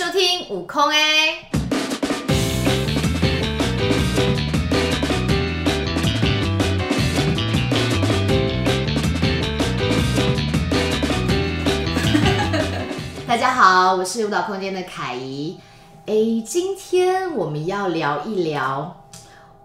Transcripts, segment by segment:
收听悟空哎。大家好，我是舞蹈空间的凯怡。哎，今天我们要聊一聊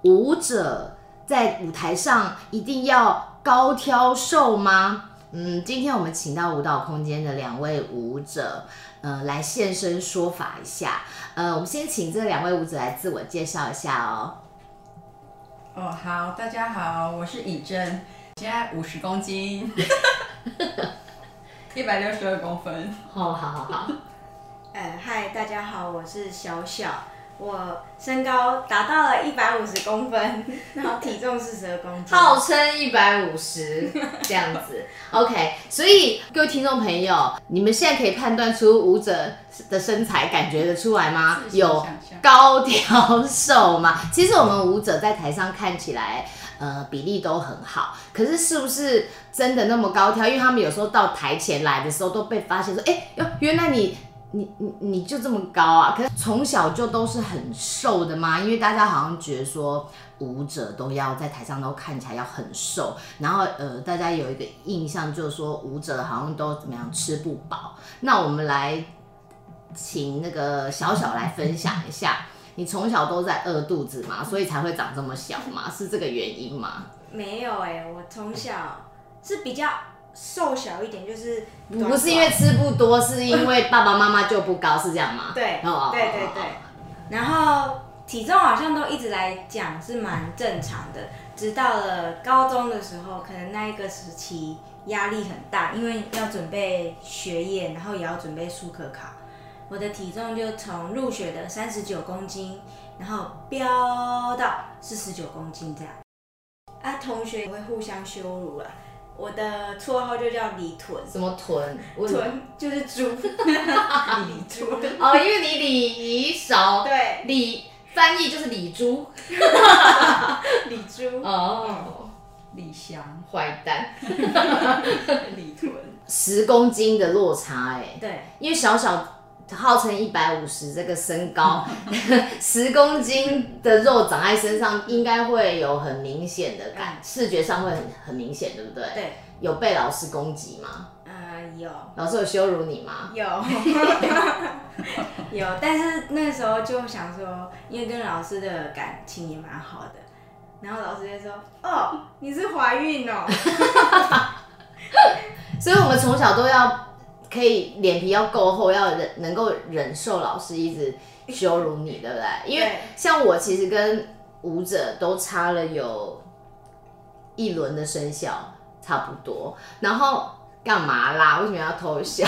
舞者在舞台上一定要高挑瘦吗？嗯，今天我们请到舞蹈空间的两位舞者，呃，来现身说法一下。呃，我们先请这两位舞者来自我介绍一下哦。哦，好，大家好，我是以真，现在五十公斤。一百六十二公分。哦，好好好。呃，嗨，大家好，我是小小，我身高达到了一百五十公分，然后体重四十二公斤，号称一百五十这样子。OK，所以各位听众朋友，你们现在可以判断出舞者的身材，感觉得出来吗？有高挑瘦吗？其实我们舞者在台上看起来。呃，比例都很好，可是是不是真的那么高挑？因为他们有时候到台前来的时候，都被发现说，哎哟，原来你你你你就这么高啊？可是从小就都是很瘦的吗？因为大家好像觉得说舞者都要在台上都看起来要很瘦，然后呃，大家有一个印象就是说舞者好像都怎么样吃不饱。那我们来请那个小小来分享一下。你从小都在饿肚子嘛，所以才会长这么小嘛？是这个原因吗？没有哎、我从小是比较瘦小一点，就是不是因为吃不多，是因为爸爸妈妈就不高，是这样吗？对，哦、对对对。然后体重好像都一直来讲是蛮正常的，直到了高中的时候，可能那一个时期压力很大，因为要准备学业，然后也要准备术科考。我的体重就从入学的三十九公斤，然后飙到四十九公斤这样。啊，同学也会互相羞辱啊。我的绰号就叫李臀。什么臀？臀就是 猪。李猪。哦，因为你礼仪少。对。李翻译就是李猪。李猪。哦。李翔。坏蛋。李臀。十公斤的落差哎。对。因为小小。号称一百五十这个身高，十公斤的肉长在身上，应该会有很明显的感，视觉上会很很明显，对不对？对。有被老师攻击吗？呃，有。老师有羞辱你吗？有。有，但是那时候就想说，因为跟老师的感情也蛮好的，然后老师就说：“哦，你是怀孕哦。” 所以，我们从小都要。可以脸皮要够厚，要忍能够忍受老师一直羞辱你，对不对？因为像我其实跟舞者都差了有一轮的生肖，差不多。然后干嘛啦？为什么要偷笑？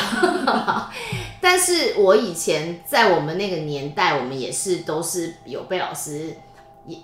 但是我以前在我们那个年代，我们也是都是有被老师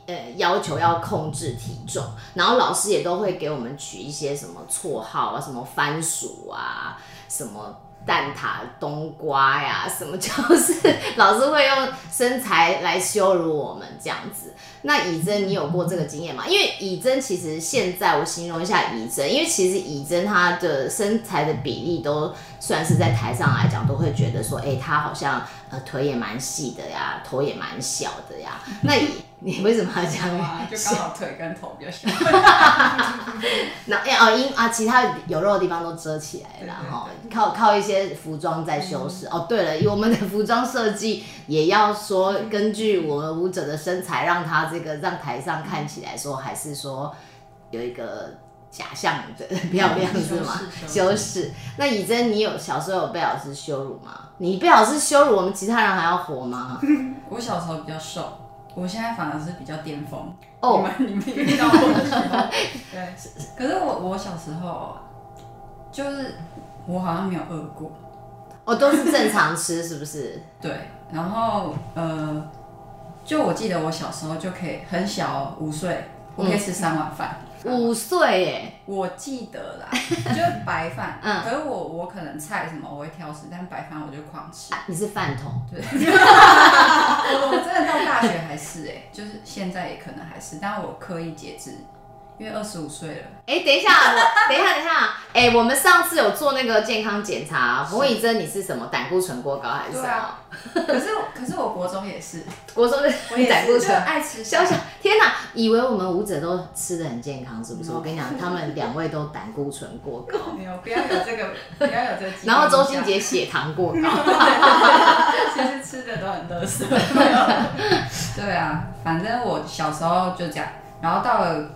呃要求要控制体重，然后老师也都会给我们取一些什么绰号啊，什么番薯啊，什么。蛋挞、冬瓜呀，什么就是老是会用身材来羞辱我们这样子。那以真，你有过这个经验吗？因为以真其实现在我形容一下以真，因为其实以真她的身材的比例都算是在台上来讲都会觉得说，哎、欸，她好像呃腿也蛮细的呀，头也蛮小的呀。那以你为什么要这样？就刚好腿跟头比较小。那哎哦，因啊，其他有肉的地方都遮起来了哈，靠靠一些服装在修饰。哦，对了，我们的服装设计也要说根据我们舞者的身材，让他这个让台上看起来说还是说有一个假象的漂亮是吗？修饰。那以真，你有小时候有被老师羞辱吗？你被老师羞辱，我们其他人还要活吗？我小时候比较瘦。我现在反而是比较巅峰哦，oh. 你们你们遇到我的时候，对，可是我我小时候就是我好像没有饿过，哦，oh, 都是正常吃是不是？对，然后呃，就我记得我小时候就可以很小五岁，我可以吃三碗饭。嗯五岁耶，我记得啦，就是白饭。嗯，可是我我可能菜什么我会挑食，但白饭我就狂吃。啊、你是饭桶，对。我真的到大学还是哎，就是现在也可能还是，但我刻意节制，因为二十五岁了。哎、欸，等一下，我 等一下，等一下，哎、欸，我们上次有做那个健康检查，冯以真，你是什么胆固醇过高还是什么？啊、可是可是我国中也是，国中的胆固醇爱吃小小，天哪，以为我们舞者都吃的很健康，是不是？我跟你讲，他们两位都胆固醇过高。没有，不要有这个，不要有这个。然后周星杰血糖过高，其实吃的都很垃圾。对啊，反正我小时候就这样，然后到了。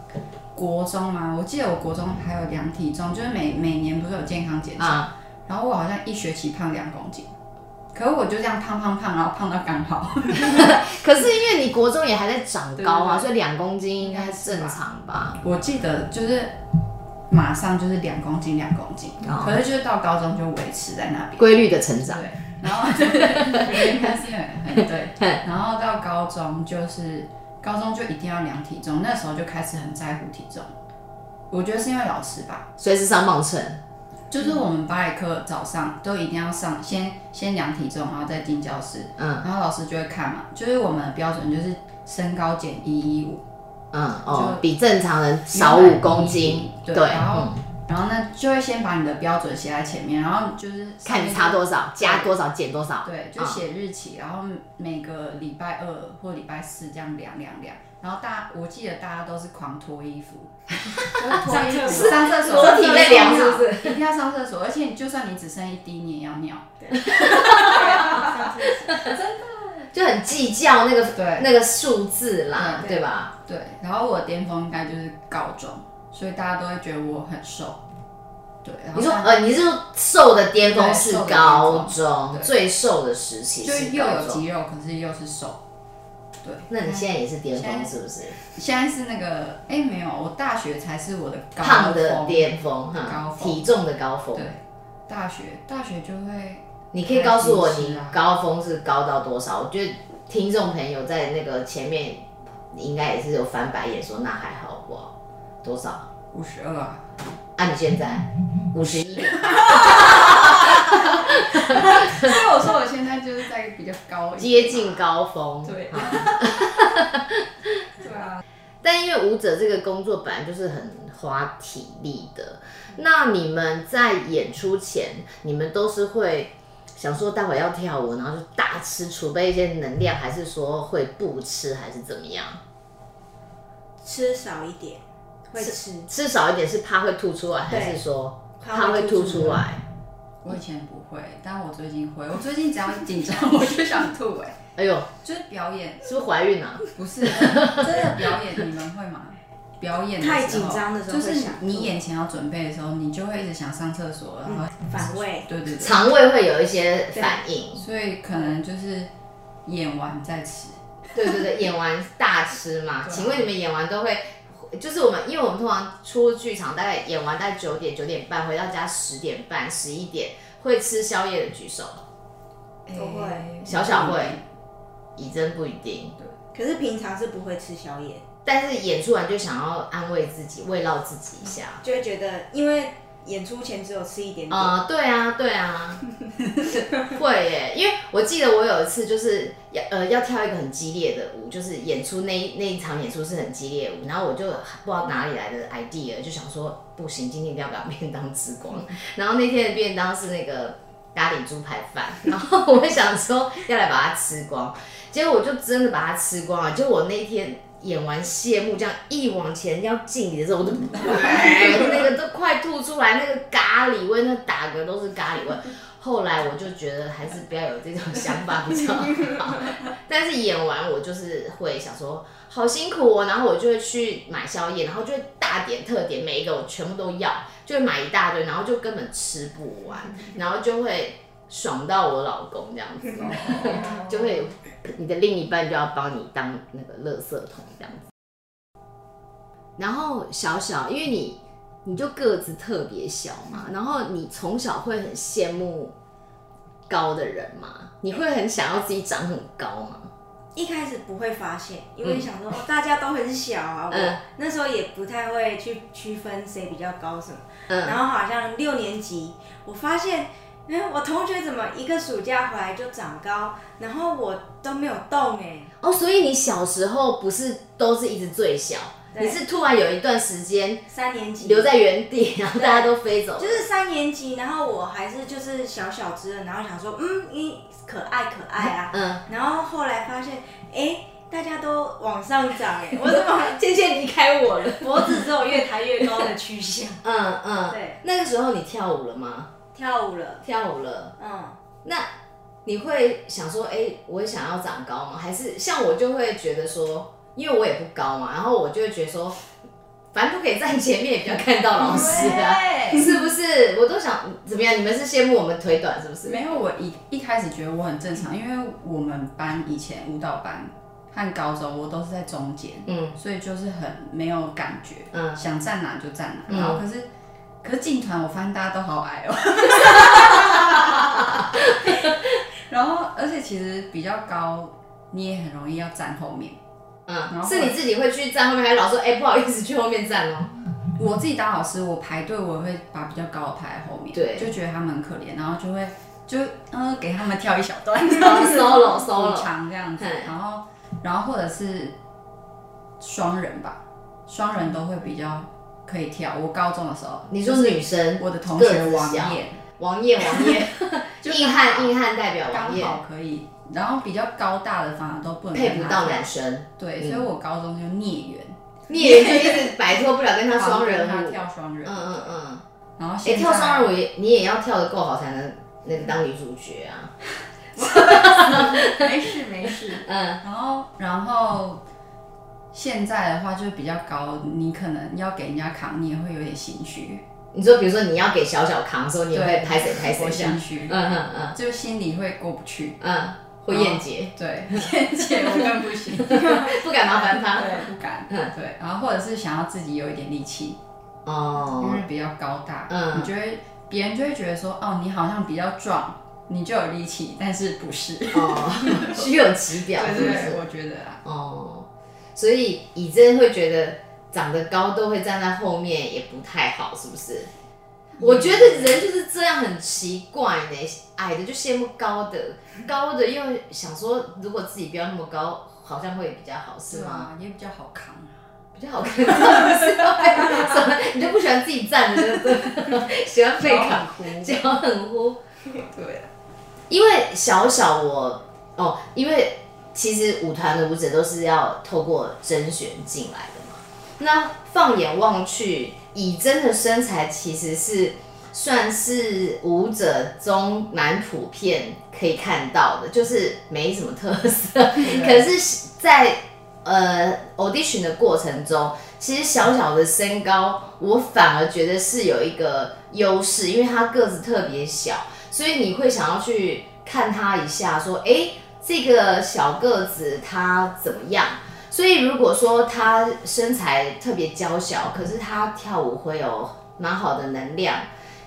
国中嘛，我记得我国中还有量体重，就是每每年不是有健康检查，啊、然后我好像一学期胖两公斤，可是我就这样胖胖胖，然后胖到刚好。可是因为你国中也还在长高啊，对对对，所以两公斤应该是正常吧？我记得就是马上就是两公斤两公斤，哦、可是就是到高中就维持在那边，规律的成长。对，然后 对，应该是很对，然后到高中就是。高中就一定要量体重，那时候就开始很在乎体重。我觉得是因为老师吧，随时上磅秤，就是我们芭蕾课早上都一定要上，先先量体重，然后再进教室。嗯，然后老师就会看嘛，就是我们的标准就是身高减一一五，嗯哦，就比正常人少五公斤。对，对，然后。嗯然后呢，就会先把你的标准写在前面，然后就是看你差多少，加多少，减多少。对，就写日期，然后每个礼拜二或礼拜四这样量量量。然后大家，我记得大家都是狂脱衣服，脱衣服上厕所，体内量是不是？一定要上厕所，而且就算你只剩一滴，你也要尿。对，真 的就很计较那个对那个数字啦，对吧？对。然后我的巅峰应该就是高中。所以大家都会觉得我很瘦，对。你说呃，你是说瘦的巅峰是高中最瘦的时期，就又有肌肉，可是又是瘦。对，那你现在也是巅峰是不是？现在是那个哎，没有，我大学才是我的胖的巅峰哈，体重的高峰。对，大学大学就会，你可以告诉我你高峰是高到多少？我觉得听众朋友在那个前面应该也是有翻白眼说那还好不好？多少？五十二啊！按、啊、你现在五十一。所以我说我现在就是在比较高，接近高峰。对。对啊。但因为舞者这个工作本来就是很花体力的，那你们在演出前，你们都是会想说待会要跳舞，然后就大吃储备一些能量，还是说会不吃，还是怎么样？吃少一点。会吃吃少一点是怕会吐出来，还是说怕会吐出来？我以前不会，但我最近会。我最近只要紧张，我就想吐。哎，哎呦，就是表演，是不是怀孕啊？不是，真的表演，你们会吗？表演太紧张的时候，就是你眼前要准备的时候，你就会一直想上厕所，然后反胃。对对对，肠胃会有一些反应，所以可能就是演完再吃。对对对，演完大吃嘛？请问你们演完都会？就是我们，因为我们通常出剧场，大概演完大概九点九点半，回到家十点半十一点，会吃宵夜的举手。不会，小小会，以真不一定。对，可是平常是不会吃宵夜，但是演出完就想要安慰自己，慰劳自己一下，就会觉得因为。演出前只有吃一点点。啊、呃，对啊，对啊，会耶，因为我记得我有一次就是要呃要跳一个很激烈的舞，就是演出那一那一场演出是很激烈的舞，然后我就不知道哪里来的 idea，就想说不行，今天一定要把便当吃光，然后那天的便当是那个咖喱猪排饭，然后我想说要来把它吃光，结果我就真的把它吃光了，就我那天。演完谢幕，这样一往前要敬礼的时候，我都，那个都快吐出来，那个咖喱味，那打嗝都是咖喱味。后来我就觉得还是不要有这种想法比较好。但是演完我就是会想说，好辛苦哦，然后我就会去买宵夜，然后就会大点特点，每一个我全部都要，就会买一大堆，然后就根本吃不完，然后就会爽到我老公这样子，就会。你的另一半就要帮你当那个垃圾桶这样子，然后小小，因为你你就个子特别小嘛，然后你从小会很羡慕高的人嘛，你会很想要自己长很高吗？一开始不会发现，因为想说、嗯、哦，大家都很小啊，我、嗯、那时候也不太会去区分谁比较高什么，嗯、然后好像六年级，我发现哎，我同学怎么一个暑假回来就长高，然后我都没有动哎。哦，所以你小时候不是都是一直最小？你是突然有一段时间三年级。留在原地，然后大家都飞走，就是三年级，然后我还是就是小小只的，然后想说，嗯，你可爱可爱啊，嗯，然后后来发现，哎，大家都往上涨，哎，我怎么渐渐离开我了？脖子只有越抬越高的趋向，嗯嗯，对，那个时候你跳舞了吗？跳舞了，跳舞了，嗯，那你会想说，哎，我想要长高吗？还是像我就会觉得说。因为我也不高嘛，然后我就会觉得说，反正不可以站前面，也不要看到老师啊，是不是？我都想怎么样？你们是羡慕我们腿短是不是？没有，我一一开始觉得我很正常，因为我们班以前舞蹈班和高中我都是在中间，嗯，所以就是很没有感觉，嗯，想站哪就站哪。然后可是、嗯、可是进团我发现大家都好矮哦，然后而且其实比较高，你也很容易要站后面。嗯，是你自己会去站后面，还是老师说，哎、欸，不好意思，去后面站哦？我自己当老师，我排队，我会把比较高的排在后面，对，就觉得他们很可怜，然后就会就嗯给他们跳一小段，solo solo 长这样子，然后然后或者是双人吧，双人都会比较可以跳。我高中的时候，你说女生，我的同学王艳，王艳王燕，硬汉硬汉代表王艳，刚好可以。然后比较高大的反而都不能配不到男生，对，所以我高中就孽缘，孽缘就一直摆脱不了跟他双人舞，他跳双人，嗯嗯嗯。然后哎，跳双人舞也你也要跳的够好才能那个当女主角啊。没事没事，嗯。然后然后现在的话就比较高，你可能要给人家扛，你也会有点心虚。你说比如说你要给小小扛的时候，你也会拍谁拍谁心虚，嗯嗯嗯，就心里会过不去，嗯。会厌结，对，厌姐我更不行，不敢麻烦他，对，不敢，嗯，对，然后或者是想要自己有一点力气，哦，因为比较高大，嗯，你觉得别人就会觉得说，哦，你好像比较壮，你就有力气，但是不是，哦，虚有其表，是不是？我觉得啊，哦，所以以真会觉得长得高都会站在后面也不太好，是不是？我觉得人就是这样很奇怪呢，矮的就羡慕高的，高的又想说如果自己不要那么高，好像会比较好，是吗？也比较好扛，比较好扛，什么？你就不喜欢自己站的，对不对？喜欢被扛，脚很呼。对，因为小小我哦，因为其实舞团的舞者都是要透过甄选进来的嘛。那放眼望去。以真的身材其实是算是舞者中蛮普遍可以看到的，就是没什么特色。可是，在呃 audition 的过程中，其实小小的身高，我反而觉得是有一个优势，因为他个子特别小，所以你会想要去看他一下，说，哎，这个小个子他怎么样？所以如果说他身材特别娇小，可是他跳舞会有蛮好的能量，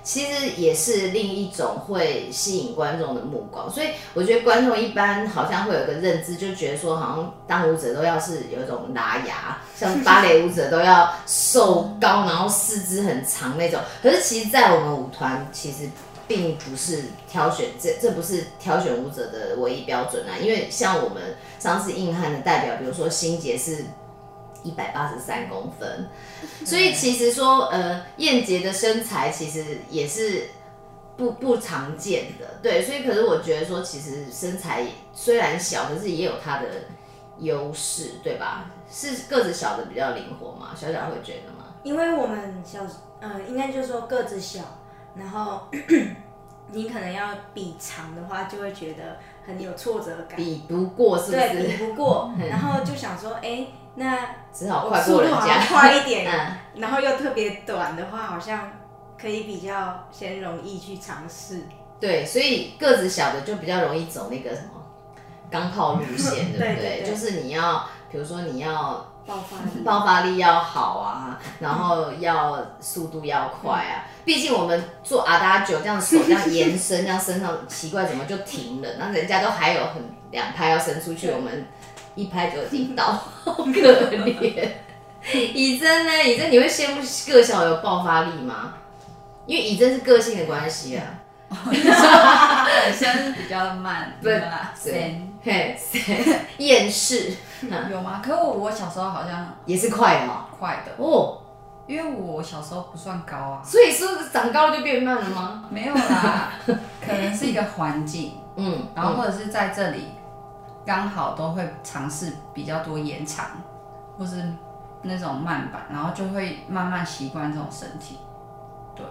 其实也是另一种会吸引观众的目光。所以我觉得观众一般好像会有个认知，就觉得说好像当舞者都要是有一种拉牙，像芭蕾舞者都要瘦高，然后四肢很长那种。可是其实，在我们舞团，其实。并不是挑选，这这不是挑选舞者的唯一标准啊，因为像我们上次硬汉的代表，比如说心洁是一百八十三公分，所以其实说呃燕杰的身材其实也是不不常见的，对，所以可是我觉得说其实身材虽然小，可是也有它的优势，对吧？是个子小的比较灵活嘛？小小会觉得吗？因为我们小呃应该就是说个子小。然后 你可能要比长的话，就会觉得很有挫折感。比不过是不是？对，比不过。然后就想说，哎，那只好快过人家，快一点。嗯。然后又特别短的话，好像可以比较先容易去尝试。对，所以个子小的就比较容易走那个什么钢炮路线，对不对，就是你要，比如说你要。爆发力，爆发力要好啊，然后要速度要快啊。毕竟我们做阿达九这样手这样延伸，这样身上奇怪怎么就停了？那人家都还有很两拍要伸出去，我们一拍就已经到，好可怜。以真呢？以真你会羡慕个小有爆发力吗？因为以真是个性的关系啊。本身比较慢，对吧？对，嘿，厌世有吗？可我我小时候好像也是快的嘛，快的哦。因为我小时候不算高啊，所以说长高了就变慢了吗？没有啦，可能是一个环境，嗯，然后或者是在这里刚好都会尝试比较多延长，或是那种慢板，然后就会慢慢习惯这种身体。对，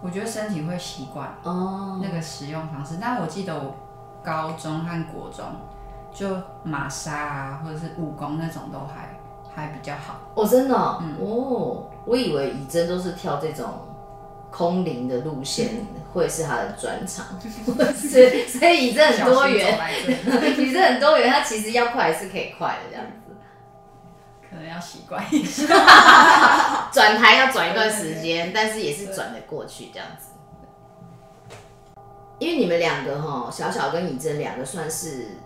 我觉得身体会习惯哦那个使用方式。但我记得我高中和国中就马莎啊，或者是武功那种都还。还比较好。哦，真的哦，嗯、哦，我以为以真都是跳这种空灵的路线，会是他的专长，所以所以以真很多元，以真很多元，他其实要快还是可以快的这样子，可能要习惯一下，转台要转一段时间，但是也是转得过去这样子，因为你们两个哈，小小跟以真两个算是，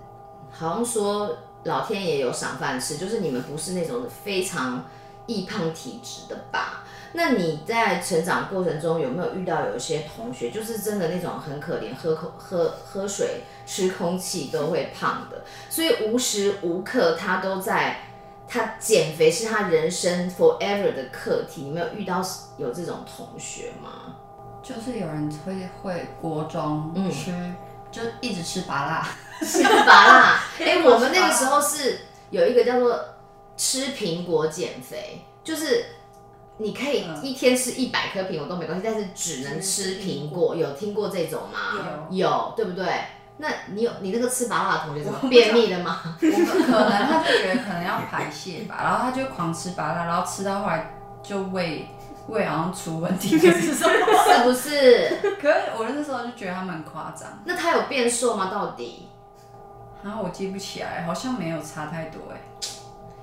好像说。老天爷有赏饭吃，就是你们不是那种非常易胖体质的吧？那你在成长过程中有没有遇到有一些同学，就是真的那种很可怜，喝口喝喝水、吃空气都会胖的，所以无时无刻他都在，他减肥是他人生 forever 的课题。你没有遇到有这种同学吗？就是有人会会国中吃，嗯、就一直吃芭乐。吃芭乐，哎，我们那个时候是有一个叫做吃苹果减肥，就是你可以一天吃一百颗苹果都没关系，但是只能吃苹果。有听过这种吗？有，有，对不对？那你有你那个吃麻辣的同学怎么便秘的吗？我们可能他就觉得可能要排泄吧，然后他就狂吃麻辣，然后吃到后来就胃胃好像出问题，是不是？可是我那时候就觉得他们很夸张。那他有变瘦吗？到底？然后我记不起来，好像没有差太多哎，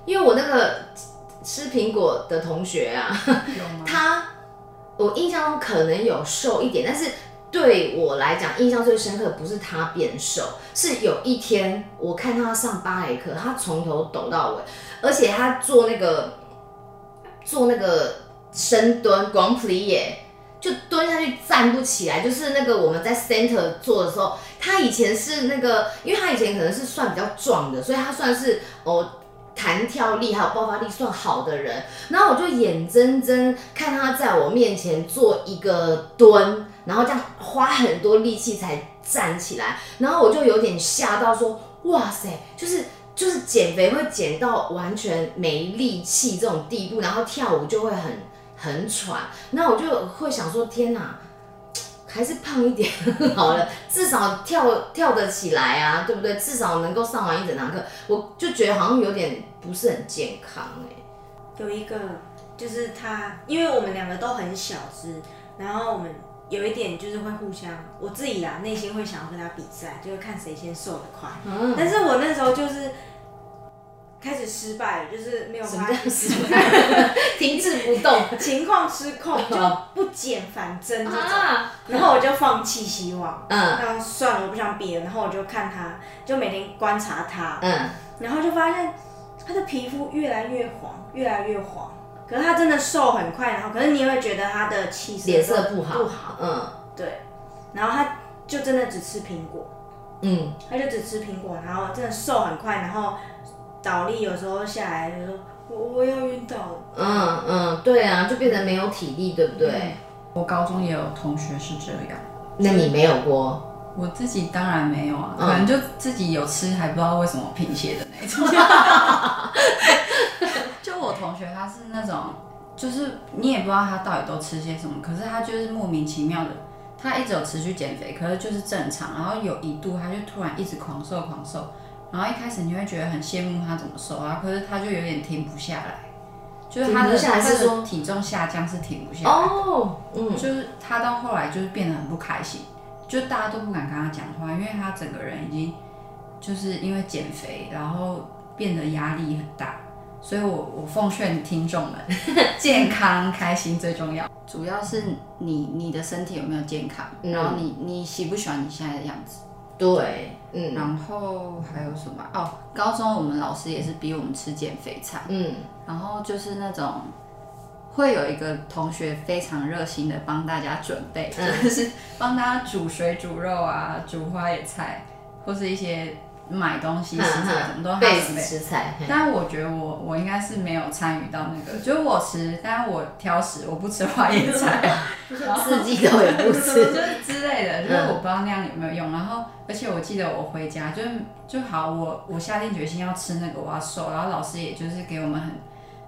因为我那个吃苹果的同学啊，他我印象中可能有瘦一点，但是对我来讲印象最深刻不是他变瘦，是有一天我看他上芭蕾课，他从头抖到尾，而且他做那个做那个深蹲 Grand Plie 就蹲下去站不起来，就是那个我们在 center 做的时候，他以前是那个，因为他以前可能是算比较壮的，所以他算是哦弹跳力还有爆发力算好的人。然后我就眼睁睁看他在我面前做一个蹲，然后这样花很多力气才站起来，然后我就有点吓到说，哇塞，就是就是减肥会减到完全没力气这种地步，然后跳舞就会很。很喘，那我就会想说，天哪，还是胖一点 好了，至少跳跳得起来啊，对不对？至少能够上完一整堂课，我就觉得好像有点不是很健康哎。有一个就是他，因为我们两个都很小只，然后我们有一点就是会互相，我自己啊内心会想要跟他比赛，就是看谁先瘦得快。嗯，但是我那时候就是。开始失败了，就是没有办法失败，停滞不动，情况失控，就不减反增这种，啊、然后我就放弃希望，嗯，那算了，我不想比了，然后我就看他，就每天观察他，嗯，然后就发现他的皮肤越来越黄，越来越黄，可是他真的瘦很快，然后可是你也会觉得他的气色脸色不好，不好，嗯，对，然后他就真的只吃苹果，嗯，他就只吃苹果，然后真的瘦很快，然后。倒立有时候下来就说我我要晕倒了。嗯嗯，对啊，就变成没有体力，对不对？嗯、我高中也有同学是这样。那你没有过？我自己当然没有啊，嗯、可能就自己有吃还不知道为什么贫血的那种。就我同学他是那种，就是你也不知道他到底都吃些什么，可是他就是莫名其妙的，他一直有持续减肥，可是就是正常，然后有一度他就突然一直狂瘦狂瘦。然后一开始你会觉得很羡慕他怎么瘦啊，可是他就有点停不下来，就是他的他的体重下降是停不下来哦，嗯，就是他到后来就是变得很不开心，就大家都不敢跟他讲话，因为他整个人已经就是因为减肥，然后变得压力很大，所以我我奉劝听众们，健康开心最重要，主要是你你的身体有没有健康，嗯、然后你你喜不喜欢你现在的样子。对，嗯，然后还有什么？哦，高中我们老师也是逼我们吃减肥餐，嗯，然后就是那种会有一个同学非常热心的帮大家准备，就是帮大家煮水煮肉啊，煮花野菜，或是一些。买东西、食材什么都他准备，食材。但我觉得我我应该是没有参与到那个，就是我吃，但是我挑食，我不吃花椰菜，四季豆也不吃，就是之类的，就是我不知道那样有没有用。然后，而且我记得我回家就就好，我我下定决心要吃那个，我要瘦。然后老师也就是给我们很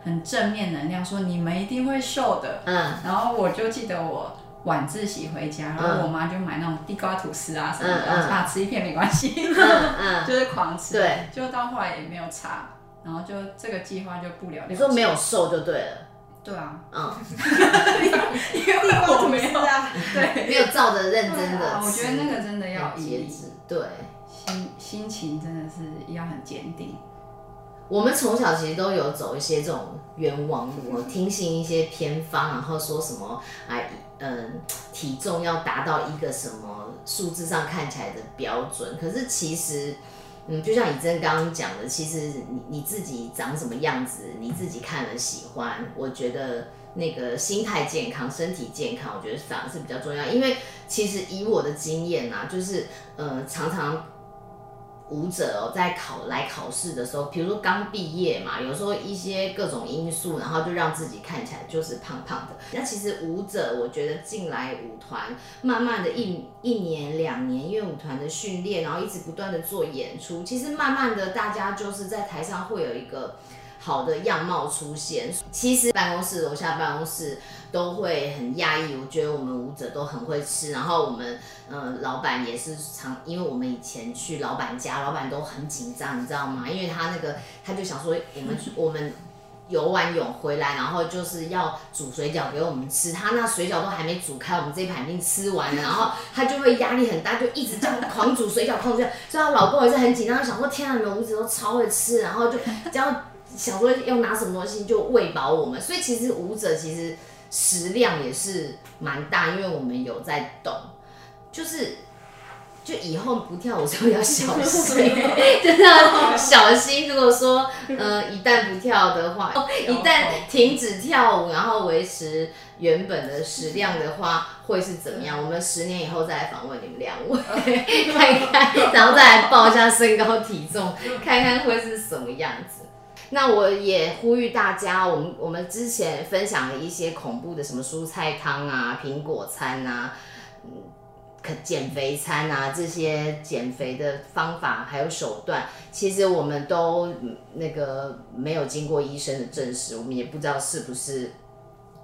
很正面能量，说你们一定会瘦的。嗯。然后我就记得我。晚自习回家，然后我妈就买那种地瓜吐司啊什么的，嗯嗯、啊吃一片没关系，就是狂吃。对，就到后来也没有查，然后就这个计划就不了了。你说没有瘦就对了。对啊。嗯。因为我没有啊，对，没有照着认真的、啊。我觉得那个真的要节制，对，心心情真的是要很坚定。我们从小其实都有走一些这种冤枉路，听信一些偏方，然后说什么哎。嗯，体重要达到一个什么数字上看起来的标准，可是其实，嗯，就像以真刚刚讲的，其实你你自己长什么样子，你自己看了喜欢，我觉得那个心态健康、身体健康，我觉得反而是比较重要。因为其实以我的经验啊，就是呃，常常。舞者哦，在考来考试的时候，比如说刚毕业嘛，有时候一些各种因素，然后就让自己看起来就是胖胖的。那其实舞者，我觉得进来舞团，慢慢的一一年两年，因为舞团的训练，然后一直不断的做演出，其实慢慢的大家就是在台上会有一个好的样貌出现。其实办公室楼下办公室。都会很压抑，我觉得我们舞者都很会吃，然后我们呃老板也是常，因为我们以前去老板家，老板都很紧张，你知道吗？因为他那个他就想说我们我们游完泳回来，然后就是要煮水饺给我们吃，他那水饺都还没煮开，我们这一盘已经吃完了，然后他就会压力很大，就一直这样狂煮水饺，狂煮，所以他老公也是很紧张，想说天啊，你们舞者都超会吃，然后就这样想说要拿什么东西就喂饱我们，所以其实舞者其实。食量也是蛮大，因为我们有在懂，就是就以后不跳舞时候要小心，真的要小心。如果说呃一旦不跳的话，一旦停止跳舞，然后维持原本的食量的话，会是怎么样？我们十年以后再来访问你们两位，看一看，然后再来报一下身高体重，看看会是什么样子。那我也呼吁大家，我们我们之前分享了一些恐怖的什么蔬菜汤啊、苹果餐啊、可减肥餐啊这些减肥的方法还有手段，其实我们都那个没有经过医生的证实，我们也不知道是不是。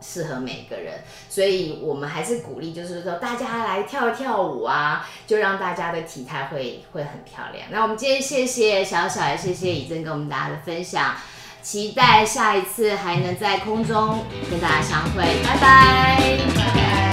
适合每个人，所以我们还是鼓励，就是说大家来跳跳舞啊，就让大家的体态会会很漂亮。那我们今天谢谢小小，也谢谢以真跟我们大家的分享，期待下一次还能在空中跟大家相会，拜拜。拜拜。